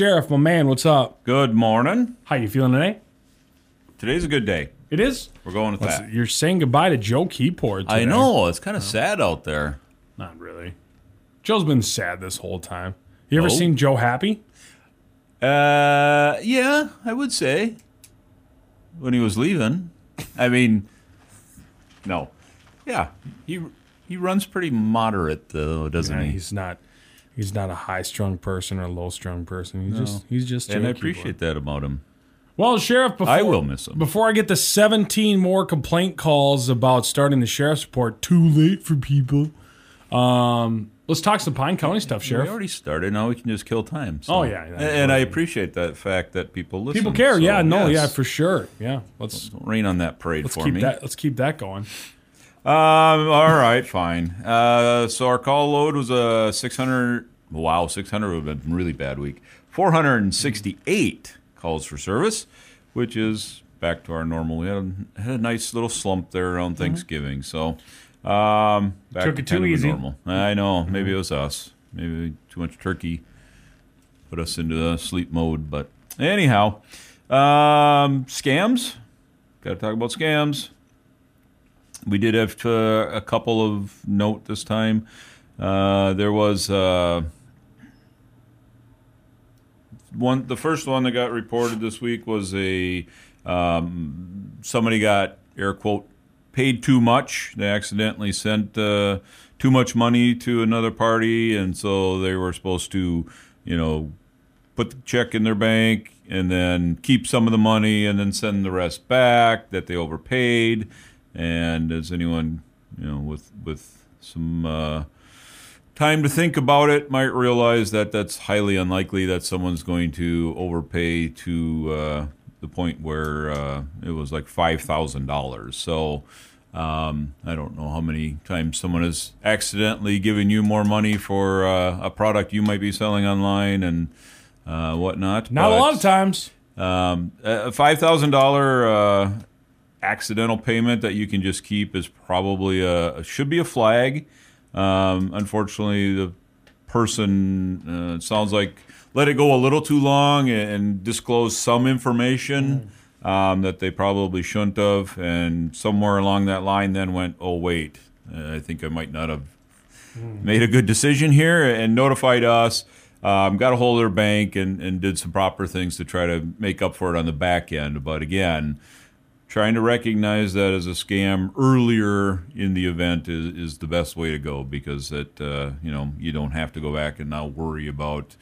Sheriff, my man, what's up? Good morning. How you feeling today? Today's a good day. It is. We're going with that. You're saying goodbye to Joe Keyport. Today. I know. It's kind of sad out there. Not really. Joe's been sad this whole time. You ever No. seen Joe happy? Uh, yeah, I would say. When he was leaving. I mean, no. Yeah, he he runs pretty moderate though, doesn't Nah, he? he's not. He's not a high-strung person or a low-strung person. He's just. He's just. and I Keyport. appreciate that about him. Well, Sheriff, before, I will miss him. Before I get the 17 more complaint calls about starting the sheriff's report, too late for people. Um, let's talk some Pine County stuff, sheriff. We already started. Now we can just kill time. so- Oh, yeah, yeah, and, and I appreciate that fact that people listen. People care, so, yeah, no, yes. yeah, for sure, yeah. Let's Don't rain on that parade let's for keep me. that let's keep that going. Um, all right, fine. Uh, so our call load was a 600. Wow, 600 would have been a really bad week. 468 calls for service, which is back to our normal. We had a, had a nice little slump there around Thanksgiving. So, um, back Took to it too of easy. normal. I know. Maybe it was us. Maybe too much turkey put us into the sleep mode. But anyhow, um, scams. Got to talk about scams. We did have uh, a couple of note this time. Uh, there was uh, one. The first one that got reported this week was a um, somebody got air quote paid too much. They accidentally sent uh, too much money to another party, and so they were supposed to, you know, put the check in their bank and then keep some of the money and then send the rest back that they overpaid. And as anyone, you know, with with some uh, time to think about it, might realize that that's highly unlikely that someone's going to overpay to uh, the point where uh, it was like five thousand dollars. So. Um, I don't know how many times someone has accidentally given you more money for uh, a product you might be selling online and uh, whatnot. Not a lot of times. um, a five thousand dollar uh, accidental payment that you can just keep is probably a should be a flag. Um, unfortunately, the person uh, sounds like let it go a little too long and, and disclose some information um, that they probably shouldn't have, and somewhere along that line then went, oh wait, uh, I think I might not have made a good decision here and notified us. Um, got a hold of their bank and, and did some proper things to try to make up for it on the back end. But again, trying to recognize that as a scam earlier in the event is, is the best way to go because it uh, you know you don't have to go back and now worry about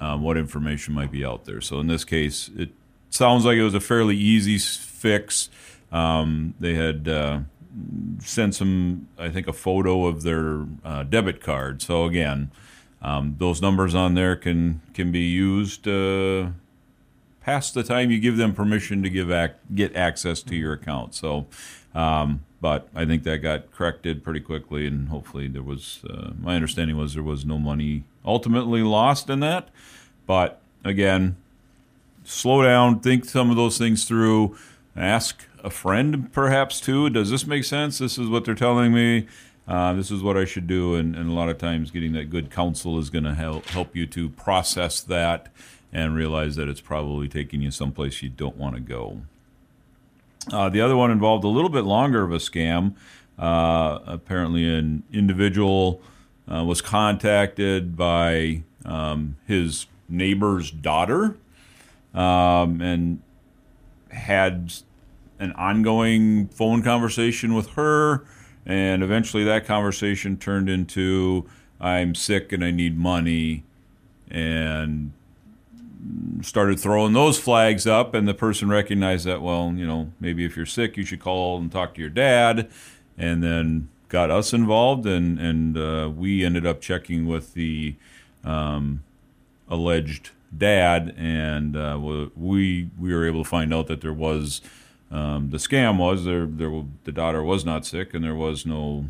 um, what information might be out there. So in this case, it sounds like it was a fairly easy fix. Um, they had uh, sent some, I think, a photo of their uh, debit card. So again, um, those numbers on there can can be used uh, past the time you give them permission to give ac- get access to your account. So, um, but I think that got corrected pretty quickly, and hopefully there was. Uh, my understanding was there was no money ultimately lost in that. But again, slow down, think some of those things through, ask a friend perhaps too. Does this make sense? This is what they're telling me. Uh, this is what I should do, and, and a lot of times getting that good counsel is going to help help you to process that and realize that it's probably taking you someplace you don't want to go. Uh, the other one involved a little bit longer of a scam. Uh, apparently, an individual uh, was contacted by um, his neighbor's daughter um, and had an ongoing phone conversation with her. And eventually, that conversation turned into I'm sick and I need money. And started throwing those flags up, and the person recognized that, well, you know, maybe if you're sick, you should call and talk to your dad, and then got us involved, and and uh, we ended up checking with the um, alleged dad, and uh, we we were able to find out that there was um, the scam was there there the daughter was not sick, and there was no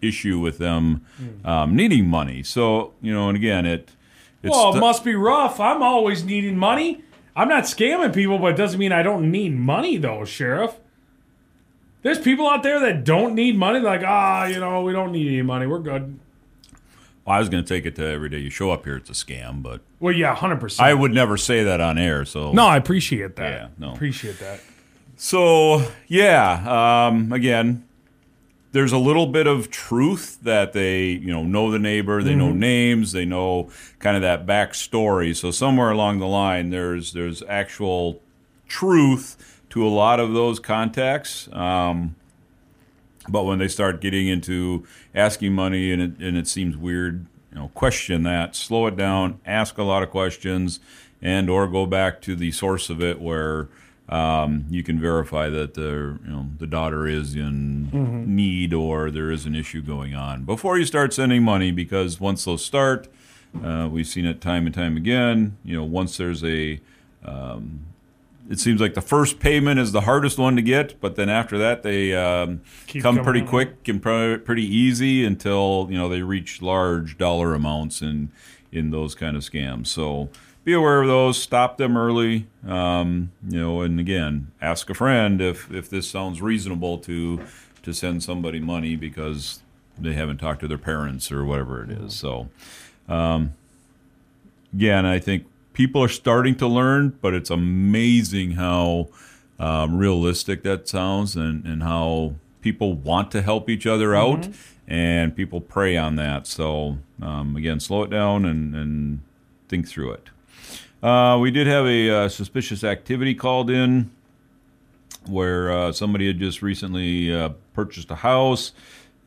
issue with them um, needing money. So you know, and again, it. Well, it stu- must be rough. I'm always needing money. I'm not scamming people, but it doesn't mean I don't need money, though, Sheriff. There's people out there that don't need money. Like, ah, you know, we don't need any money. We're good. Well, I was going to take it to every day you show up here. It's a scam, but Well, yeah, hundred percent. I would never say that on air. So No, I appreciate that. Yeah, no. appreciate that. So yeah, um, again, there's a little bit of truth that they you know know the neighbor, they know names, they know kind of that backstory. So somewhere along the line, there's there's actual truth to a lot of those contacts. Um, but when they start getting into asking money and it, and it seems weird, you know, question that, slow it down, ask a lot of questions, and or go back to the source of it where um, you can verify that the you know the daughter is in need or there is an issue going on before you start sending money because once those start, uh, we've seen it time and time again. You know, once there's a it seems like the first payment is the hardest one to get, but then after that they um, come pretty in. quick and pro- pretty easy until you know they reach large dollar amounts in in those kind of scams. So be aware of those. Stop them early. Um, you know, and again, ask a friend if if this sounds reasonable to to send somebody money because they haven't talked to their parents or whatever it is. So again, I think people are starting to learn, but it's amazing how um, realistic that sounds and, and how people want to help each other out and people prey on that. So, um, again, slow it down and, and think through it. Uh, we did have a uh, suspicious activity called in where uh, somebody had just recently uh, purchased a house,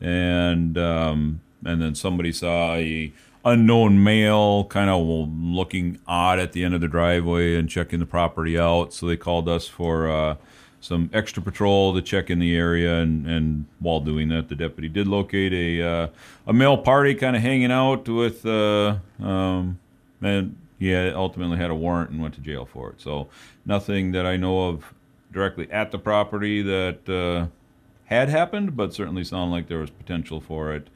and um, and then somebody saw a unknown male kind of looking odd at the end of the driveway and checking the property out. So they called us for uh, some extra patrol to check in the area, and, and while doing that, the deputy did locate a uh, a male party kind of hanging out with. Um, and he ultimately had a warrant and went to jail for it. So nothing that I know of directly at the property that uh, had happened, but certainly sounded like there was potential for it.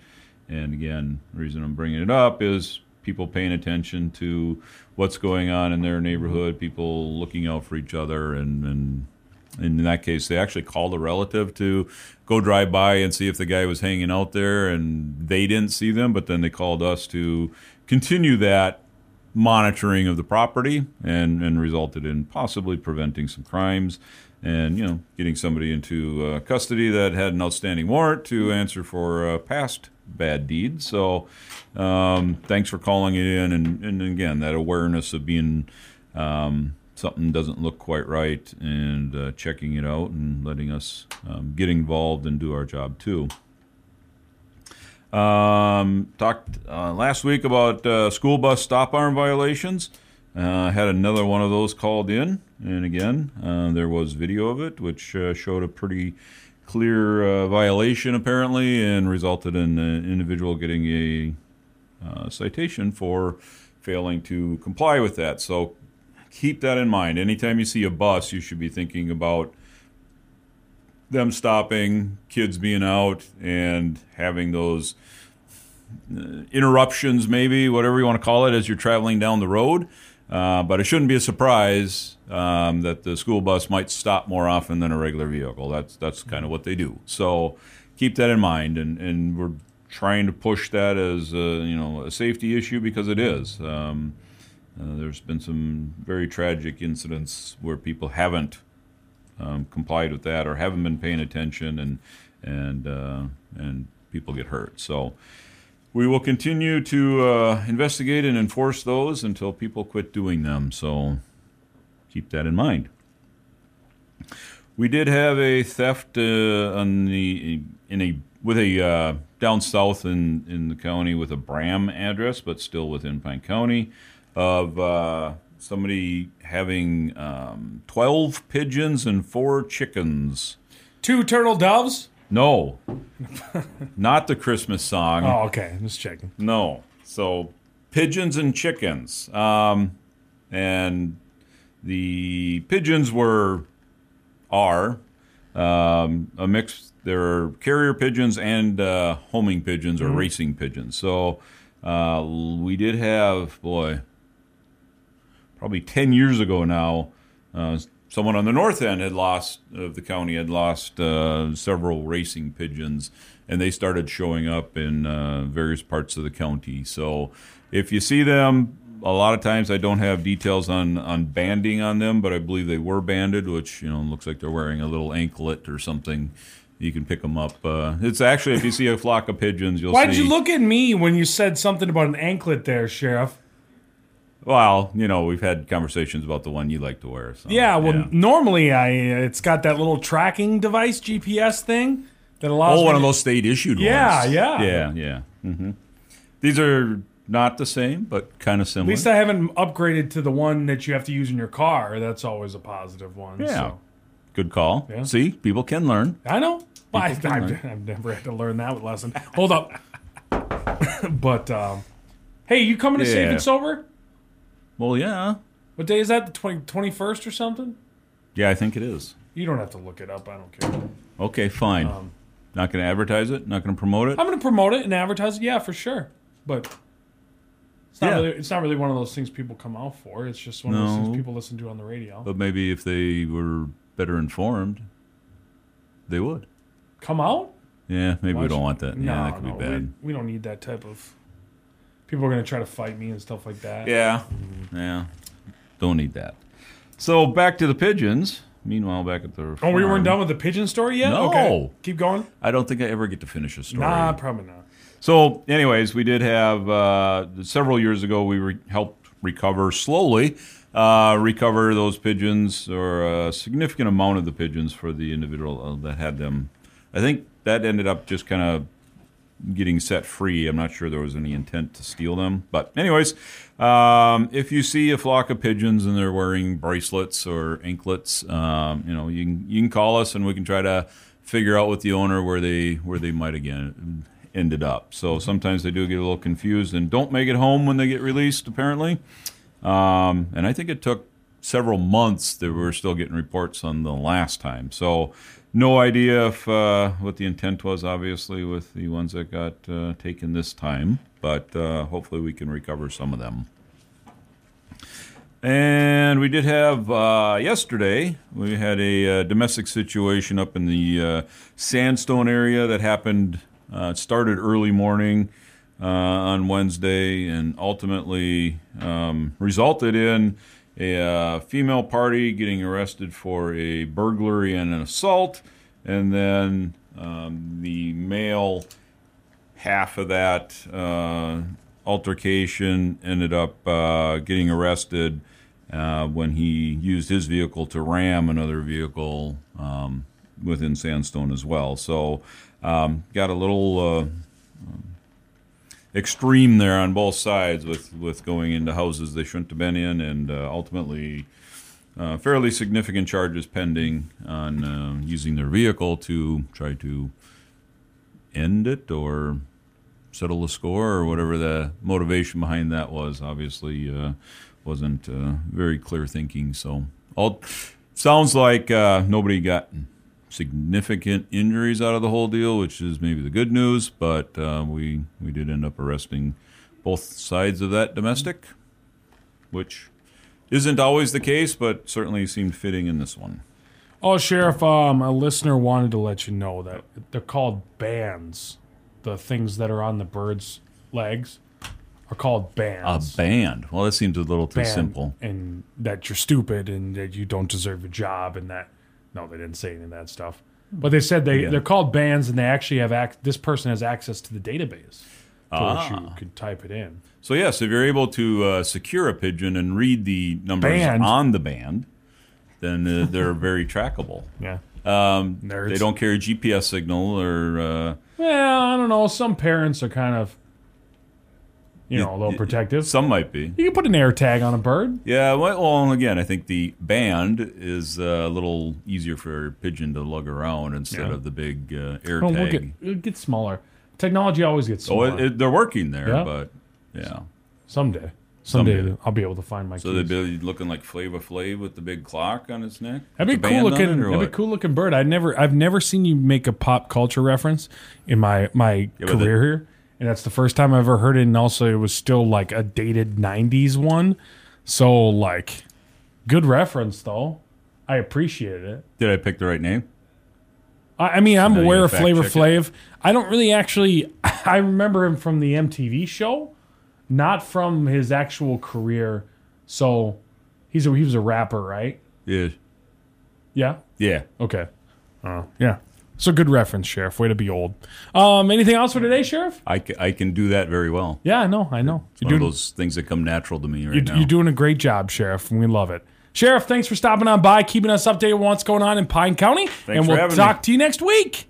And again, the reason I'm bringing it up is people paying attention to what's going on in their neighborhood, people looking out for each other, and, and in that case, they actually called a relative to go drive by and see if the guy was hanging out there, and they didn't see them, but then they called us to continue that monitoring of the property and, and resulted in possibly preventing some crimes and you know getting somebody into uh, custody that had an outstanding warrant to answer for uh, past bad deeds. So um, thanks for calling it in and, and again that awareness of being um, something doesn't look quite right and uh, checking it out and letting us um, get involved and do our job too um, talked uh, last week about uh, school bus stop arm violations. Uh, had another one of those called in, and again, uh, there was video of it, which uh, showed a pretty clear uh, violation apparently, and resulted in an individual getting a citation for failing to comply with that. So keep that in mind. Anytime you see a bus, you should be thinking about them stopping, kids being out, and having those uh, interruptions, maybe whatever you want to call it, as you're traveling down the road. Uh, but it shouldn't be a surprise um, that the school bus might stop more often than a regular vehicle. That's that's kind of what they do. So keep that in mind, and, and we're trying to push that as a, you know a safety issue because it is. Um, uh, there's been some very tragic incidents where people haven't um, complied with that or haven't been paying attention and and uh, and people get hurt. So we will continue to uh, investigate and enforce those until people quit doing them. So keep that in mind. We did have a theft uh, on the in a with a uh, down south in in the county with a Braham address, but still within Pine County, of uh, somebody having um, twelve pigeons and four chickens. Two turtle doves. No, not the Christmas song. Oh, okay. Just checking. No. So pigeons and chickens. Um, and the pigeons were are um, a mix. There are carrier pigeons and uh, homing pigeons or racing pigeons. So uh, we did have boy, probably ten years ago now. Uh, someone on the north end had lost of the county had lost uh, several racing pigeons, and they started showing up in uh, various parts of the county. So if you see them, a lot of times I don't have details on on banding on them, but I believe they were banded, which you know looks like they're wearing a little anklet or something. You can pick them up. Uh, it's actually if you see a flock of pigeons, you'll Why'd see. you look at me when you said something about an anklet there, Sheriff? Well, you know, we've had conversations about the one you like to wear. So, Yeah, well, normally I it's got that little tracking device GPS thing that allows. Oh, one of those state issued Yeah, ones. yeah. Yeah, yeah. hmm These are not the same, but kind of similar. At least I haven't upgraded to the one that you have to use in your car. That's always a positive one. yeah. so. Good call. Yeah. See, people can learn. I know. Well, I. I've never had to learn that lesson. Hold up. but um, hey, you coming to Safe Yeah. and Sober? Well, yeah. What day is that? The 20, 21st or something? Yeah, I think it is. You don't have to look it up. I don't care. Okay, fine. Um, not going to advertise it. Not going to promote it. I'm going to promote it and advertise it. Yeah, for sure. But it's not Yeah. really. It's not really one of those things people come out for. It's just one of those things people listen to on the radio. But maybe if they were better informed, they would. Come out? Yeah, maybe Why we don't want that. No, yeah, that could no, be bad. We, we don't need that type of. People are going to try to fight me and stuff like that. Yeah, yeah. Don't need that. So back to the pigeons. Meanwhile, back at the Oh, we weren't done with the pigeon story yet. No. Okay, keep going. I don't think I ever get to finish a story. Nah, probably not. So, anyways, we did have uh, several years ago. We re- helped recover slowly, uh, recover those pigeons or a significant amount of the pigeons for the individual uh, that had them. I think that ended up just kind of getting set free. I'm not sure there was any intent to steal them, but anyways, um, if you see a flock of pigeons and they're wearing bracelets or anklets, um, you know you can you can call us and we can try to figure out with the owner where they where they might again ended up. So sometimes they do get a little confused and don't make it home when they get released. Apparently, um, and I think it took several months that we were still getting reports on the last time. So no idea if uh, what the intent was, obviously, with the ones that got uh, taken this time. But uh, hopefully we can recover some of them. And we did have uh, yesterday. We had a uh, domestic situation up in the uh, Sandstone area that happened. Started early morning on Wednesday, and ultimately um, resulted in a uh, female party getting arrested for a burglary and an assault, and then um, the male half of that uh, altercation ended up uh, getting arrested uh, when he used his vehicle to ram another vehicle um, within Sandstone as well. So um, got a little uh, extreme there on both sides with, with going into houses they shouldn't have been in, and uh, ultimately. Uh, fairly significant charges pending on uh, using their vehicle to try to end it or settle the score or whatever the motivation behind that was. Obviously, uh, wasn't uh, very clear thinking. So, all sounds like uh, nobody got significant injuries out of the whole deal, which is maybe the good news. But uh, we we did end up arresting both sides of that domestic, which isn't always the case, but certainly seemed fitting in this one. Oh, Sheriff, um, a listener wanted to let you know that they're called bands. The things that are on the bird's legs are called bands. A band. Well, that seems a little too Band, simple. And that you're stupid and that you don't deserve a job and that. No, they didn't say any of that stuff. But they said they, Yeah. they're called bands and they actually have ac- this person has access to the database to which you Ah. could type it in. So yes, if you're able to uh, secure a pigeon and read the numbers Band. on the band, then uh, they're very trackable. Yeah. Um, Nerds. they don't carry GPS signal or uh, Well, I don't know. Some parents are kind of, you know, a little protective. some might be. You can put an AirTag on a bird. Yeah, well, again, I think the band is uh, a little easier for a pigeon to lug around instead Yeah. of the big uh, air we'll tag. get, it gets smaller. Technology always gets oh, smaller. it, it, they're working there, Yeah. but yeah. someday, someday, Someday. I'll be able to find my So keys. they'd be looking like Flavor Flav with the big clock on his neck. That'd be cool looking. That'd be cool looking bird. I never, I've never seen you make a pop culture reference in my my Yeah, career here, and that's the first time I ever heard it. And also, it was still like a dated '90s one, so like, good reference though. I appreciated it. Did I pick the right name? I, I mean, I'm aware of Flavor. Flav. I don't really actually. I remember him from the MTV show, not from his actual career. So, he's a he was a rapper, right? Yeah. Yeah. Yeah. Okay. Uh, yeah. So good reference, Sheriff. Way to be old. Um, anything else for today, Sheriff? I, I can do that very well. Yeah, I know. I know. It's one of those things that come natural to me right You're, now. you're doing a great job, Sheriff, and we love it. Sheriff, thanks for stopping on by, keeping us updated on what's going on in Pine County, and for we'll talk me. to you next week.